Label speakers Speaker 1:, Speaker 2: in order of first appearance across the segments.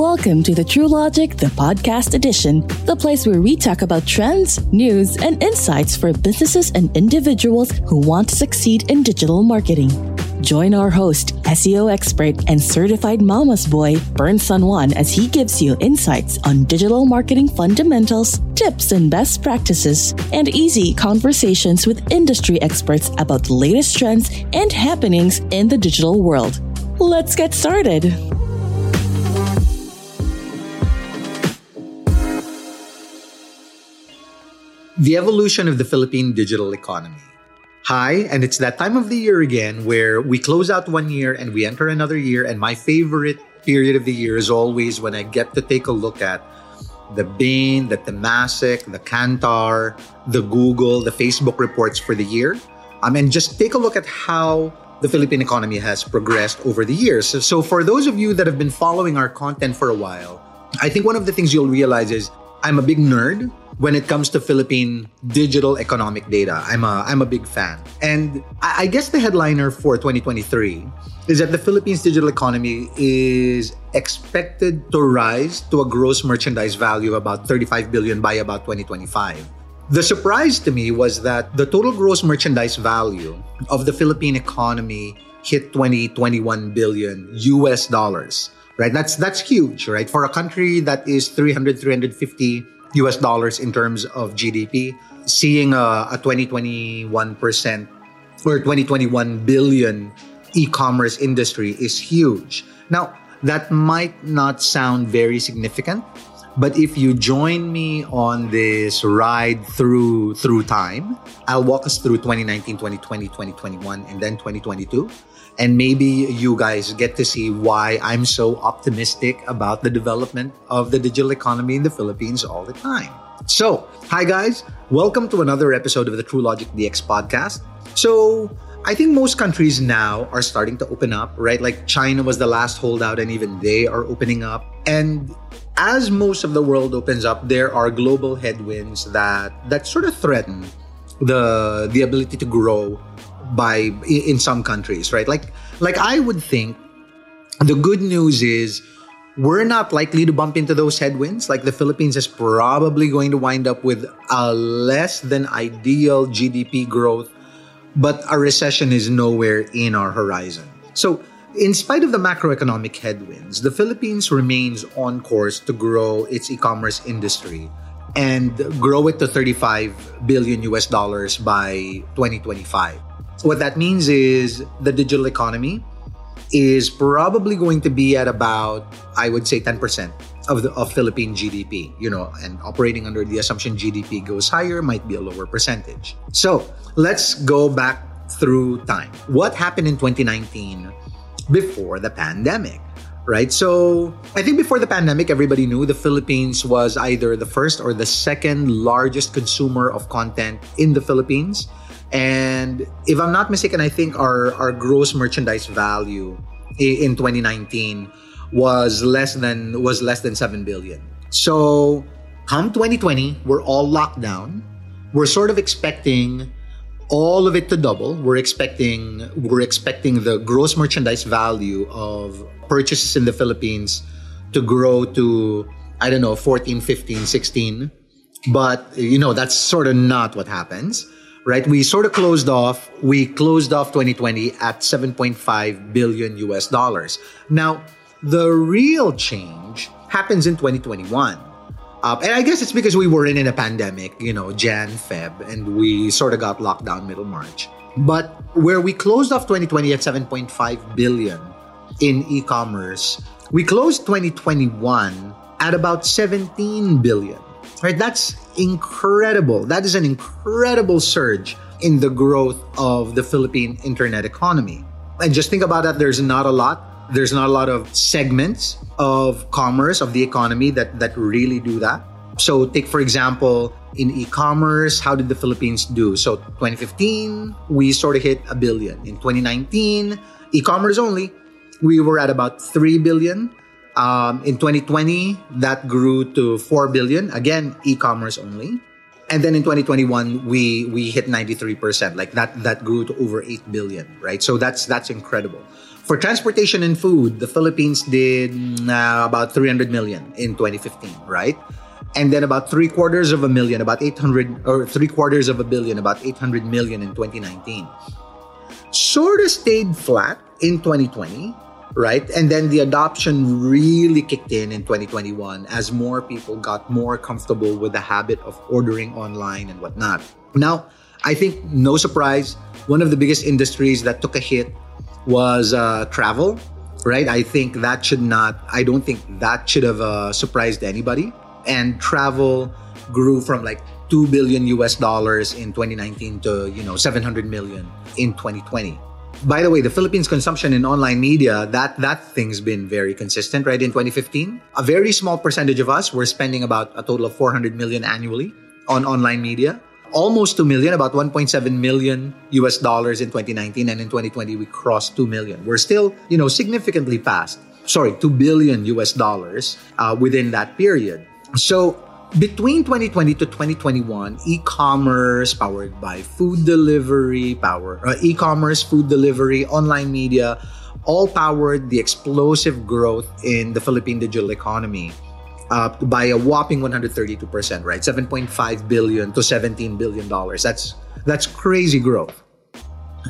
Speaker 1: Welcome to the True Logic, the podcast edition, the place where we talk about trends, news, and insights for businesses and individuals who want to succeed in digital marketing. Join our host, SEO expert and certified mama's boy, Bern San Juan, as he gives you insights on digital marketing fundamentals, tips and best practices, and easy conversations with industry experts about the latest trends and happenings in the digital world. Let's get started.
Speaker 2: The evolution of the Philippine digital economy. Hi, and it's that time of the year again where we close out one year and we enter another year. And my favorite period of the year is always when I get to take a look at the Bain, the Temasek, the Kantar, the Google, the Facebook reports for the year. Um, and just take a look at how the Philippine economy has progressed over the years. So, so for those of you that have been following our content for a while, I think one of the things you'll realize is I'm a big nerd when it comes to Philippine digital economic data. I'm a I'm a big fan. And I guess the headliner for 2023 is that the Philippines digital economy is expected to rise to a gross merchandise value of about 35 billion by about 2025. The surprise to me was that the total gross merchandise value of the Philippine economy hit 20 21 billion US dollars right that's that's huge right for a country that is 300 350 US dollars in terms of GDP seeing a, a 2021% or 2021 billion e-commerce industry is huge now that might not sound very significant but if you join me on this ride through through time, I'll walk us through 2019, 2020, 2021, and then 2022. And maybe you guys get to see why I'm so optimistic about the development of the digital economy in the Philippines all the time. So, hi guys, welcome to another episode of the True Logic DX podcast. So, I think most countries now are starting to open up, right? Like China was the last holdout, and even they are opening up. And as most of the world opens up, there are global headwinds that that sort of threaten the the ability to grow by in some countries, right? Like like I would think the good news is we're not likely to bump into those headwinds. Like the Philippines is probably going to wind up with a less than ideal GDP growth, but a recession is nowhere in our horizon. So in spite of the macroeconomic headwinds, the Philippines remains on course to grow its e-commerce industry and grow it to 35 billion US dollars by 2025. What that means is the digital economy is probably going to be at about I would say 10% of the of Philippine GDP, you know, and operating under the assumption GDP goes higher might be a lower percentage. So, let's go back through time. What happened in 2019 before the pandemic, right? So I think before the pandemic, everybody knew the Philippines was either the first or the second largest consumer of content in the Philippines. And if I'm not mistaken, I think our, our gross merchandise value in 2019 was less than was less than 7 billion. So come 2020, we're all locked down. We're sort of expecting all of it to double. We're expecting we're expecting the gross merchandise value of purchases in the Philippines to grow to I don't know 14, 15, 16. But you know, that's sort of not what happens. Right? We sort of closed off we closed off 2020 at 7.5 billion US dollars. Now, the real change happens in 2021 uh, and I guess it's because we were in, in a pandemic, you know, Jan, Feb, and we sort of got locked down middle March. But where we closed off 2020 at 7.5 billion in e-commerce, we closed 2021 at about 17 billion. Right? That's incredible. That is an incredible surge in the growth of the Philippine internet economy. And just think about that. There's not a lot there's not a lot of segments of commerce of the economy that that really do that. So take for example in e-commerce, how did the Philippines do? So 2015, we sort of hit a billion. In 2019, e-commerce only, we were at about 3 billion. Um, in 2020, that grew to 4 billion. Again, e-commerce only. And then in 2021, we we hit 93%. Like that that grew to over 8 billion, right? So that's that's incredible. For transportation and food, the Philippines did uh, about 300 million in 2015, right? And then about three quarters of a million, about 800 or three quarters of a billion, about 800 million in 2019. Sort of stayed flat in 2020 right? And then the adoption really kicked in in 2021 as more people got more comfortable with the habit of ordering online and whatnot. Now, I think no surprise, one of the biggest industries that took a hit was uh, travel, right? I think that should not, I don't think that should have uh, surprised anybody. And travel grew from like 2 billion US dollars in 2019 to, you know, 700 million in 2020 by the way, the Philippines consumption in online media, that that thing's been very consistent, right? In 2015, a very small percentage of us were spending about a total of 400 million annually on online media. Almost 2 million, about 1.7 million US dollars in 2019 and in 2020 we crossed 2 million. We're still, you know, significantly past, sorry, 2 billion US dollars uh, within that period. So between 2020 to 2021, e-commerce powered by food delivery, power uh, e-commerce, food delivery, online media, all powered the explosive growth in the Philippine digital economy uh, by a whopping 132%, right? 7.5 billion to 17 billion dollars. That's that's crazy growth.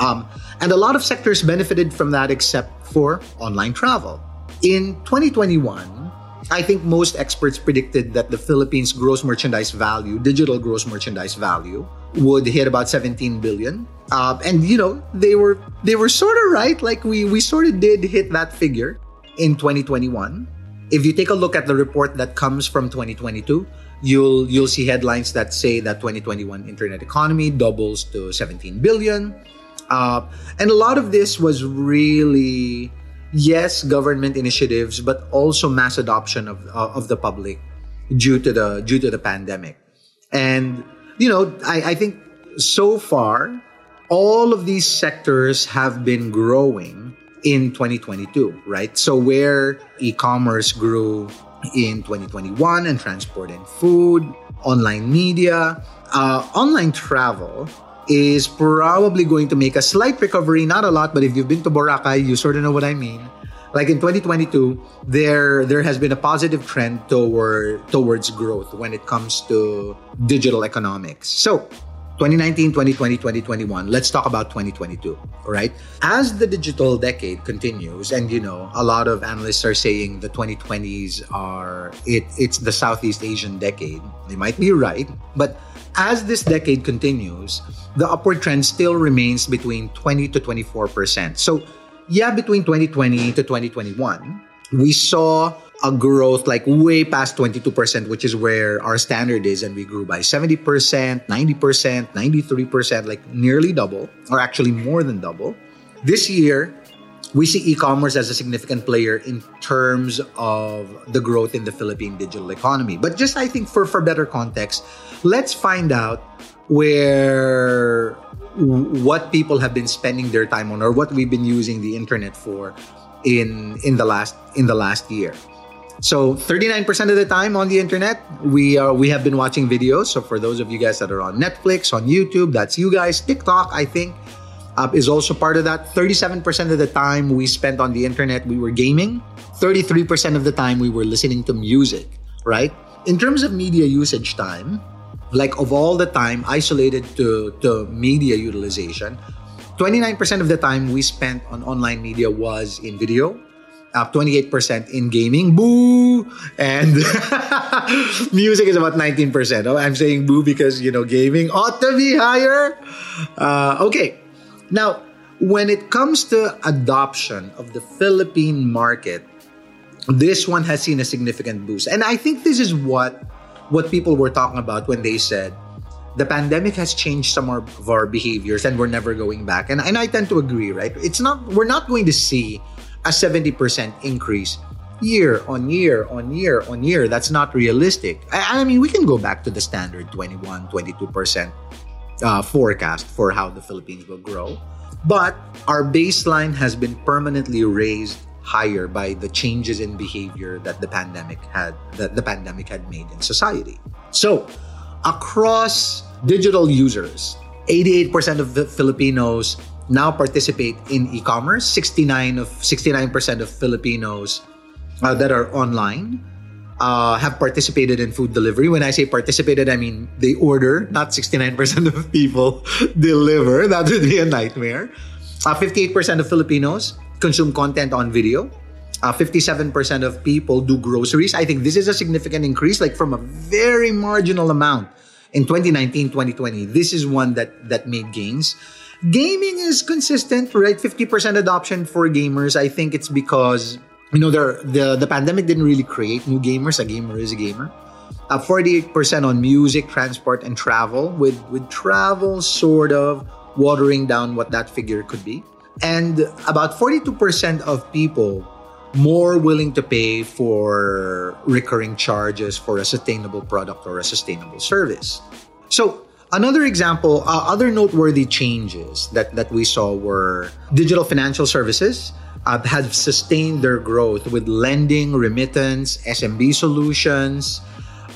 Speaker 2: Um, and a lot of sectors benefited from that except for online travel. In 2021, I think most experts predicted that the Philippines gross merchandise value, digital gross merchandise value, would hit about 17 billion. Uh, and you know, they were they were sort of right. Like we we sort of did hit that figure in 2021. If you take a look at the report that comes from 2022, you'll you'll see headlines that say that 2021 internet economy doubles to 17 billion. Uh, and a lot of this was really yes, government initiatives, but also mass adoption of uh, of the public due to the due to the pandemic. And you know, I, I think so far all of these sectors have been growing in 2022, right? So where e-commerce grew in 2021 and transport and food, online media, uh, online travel is probably going to make a slight recovery, not a lot, but if you've been to Boracay, you sort of know what I mean. Like in 2022, there there has been a positive trend toward towards growth when it comes to digital economics. So 2019, 2020, 2021. Let's talk about 2022, all right? As the digital decade continues, and you know, a lot of analysts are saying the 2020s are it it's the Southeast Asian decade. They might be right, but as this decade continues, the upward trend still remains between 20 to 24%. So, yeah, between 2020 to 2021, we saw a growth like way past 22%, which is where our standard is. And we grew by 70%, 90%, 93%, like nearly double, or actually more than double. This year, we see e-commerce as a significant player in terms of the growth in the Philippine digital economy. But just I think for for better context, let's find out where what people have been spending their time on or what we've been using the internet for in in the last in the last year. So 39% of the time on the internet, we are we have been watching videos. So for those of you guys that are on Netflix, on YouTube, that's you guys. TikTok, I think is also part of that. 37% of the time we spent on the internet, we were gaming. 33% of the time we were listening to music, right? In terms of media usage time, like of all the time isolated to, to media utilization, 29% of the time we spent on online media was in video, uh, 28% in gaming, boo, and music is about 19%. Oh, I'm saying boo because, you know, gaming ought to be higher. Uh, okay, now, when it comes to adoption of the Philippine market, this one has seen a significant boost. And I think this is what what people were talking about when they said the pandemic has changed some of our behaviors and we're never going back. And, and I tend to agree, right? It's not we're not going to see a 70% increase year on year on year on year. That's not realistic. I, I mean, we can go back to the standard 21, 22% uh, forecast for how the Philippines will grow. But our baseline has been permanently raised higher by the changes in behavior that the pandemic had that the pandemic had made in society. So, across digital users, 88% of the Filipinos now participate in e-commerce. 69 of 69% of Filipinos uh, that are online uh, have participated in food delivery. When I say participated, I mean they order. Not 69% of people deliver. That would be a nightmare. Uh, 58% of Filipinos consume content on video. Uh, 57% of people do groceries. I think this is a significant increase, like from a very marginal amount in 2019, 2020. This is one that that made gains. Gaming is consistent, right? 50% adoption for gamers. I think it's because you know there the the pandemic didn't really create new gamers. A gamer is a gamer. Uh, 48% on music, transport, and travel, with with travel sort of watering down what that figure could be. And about 42% of people more willing to pay for recurring charges for a sustainable product or a sustainable service. So, another example, uh, other noteworthy changes that, that we saw were digital financial services uh, have sustained their growth with lending, remittance, SMB solutions,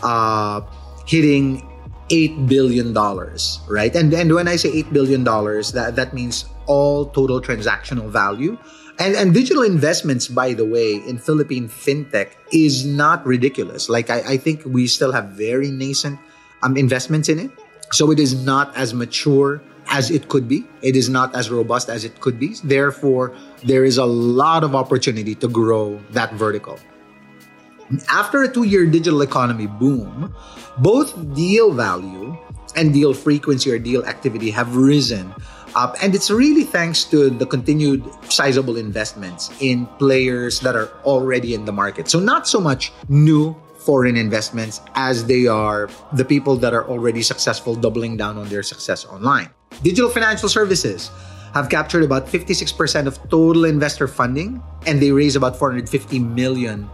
Speaker 2: uh, hitting eight billion dollars, right? And and when I say eight billion dollars, that that means all total transactional value and, and digital investments, by the way, in Philippine fintech is not ridiculous. Like I, I think we still have very nascent um, investments in it. So it is not as mature as it could be. It is not as robust as it could be. Therefore, there is a lot of opportunity to grow that vertical. After a two year digital economy boom, both deal value and deal frequency or deal activity have risen up. And it's really thanks to the continued sizable investments in players that are already in the market. So, not so much new foreign investments as they are the people that are already successful doubling down on their success online. Digital financial services have captured about 56% of total investor funding and they raised about 450 million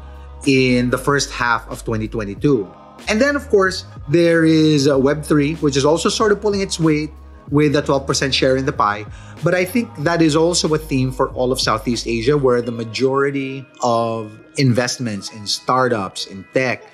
Speaker 2: in the first half of 2022. And then, of course, there is uh, Web3, which is also sort of pulling its weight with a 12% share in the pie. But I think that is also a theme for all of Southeast Asia, where the majority of investments in startups, in tech,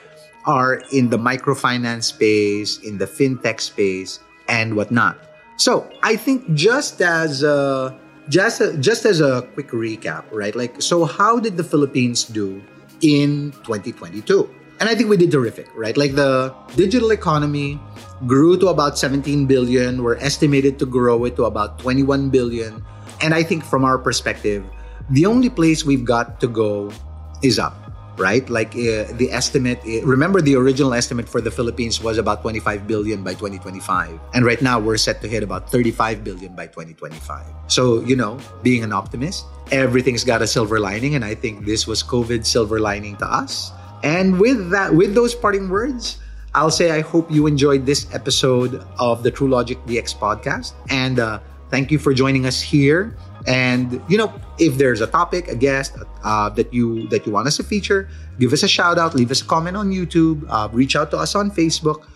Speaker 2: are in the microfinance space, in the fintech space, and whatnot. So I think just as a, just a, just as a quick recap, right? Like, so how did the Philippines do in 2022? And I think we did terrific, right? Like the digital economy grew to about 17 billion. We're estimated to grow it to about 21 billion. And I think from our perspective, the only place we've got to go is up, right? Like uh, the estimate, uh, remember the original estimate for the Philippines was about 25 billion by 2025. And right now we're set to hit about 35 billion by 2025. So, you know, being an optimist, everything's got a silver lining. And I think this was COVID silver lining to us. And with that, with those parting words, I'll say I hope you enjoyed this episode of the True Logic DX podcast. And uh, thank you for joining us here. And you know, if there's a topic, a guest uh, that you that you want us to feature, give us a shout out, leave us a comment on YouTube, uh, reach out to us on Facebook.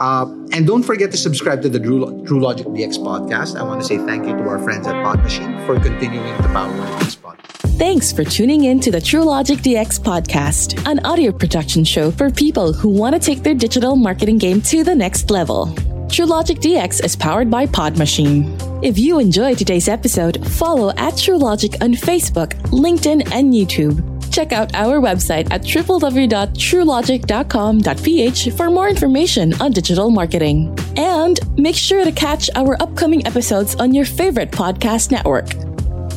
Speaker 2: Uh, and don't forget to subscribe to the True, Logic DX podcast. I want to say thank you to our friends at Pod Machine for continuing to power this podcast.
Speaker 1: Thanks for tuning in to the True Logic DX podcast, an audio production show for people who want to take their digital marketing game to the next level. True Logic DX is powered by Pod Machine. If you enjoyed today's episode, follow at True Logic on Facebook, LinkedIn, and YouTube. Check out our website at www.truelogic.com.ph for more information on digital marketing. And make sure to catch our upcoming episodes on your favorite podcast network.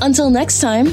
Speaker 1: Until next time,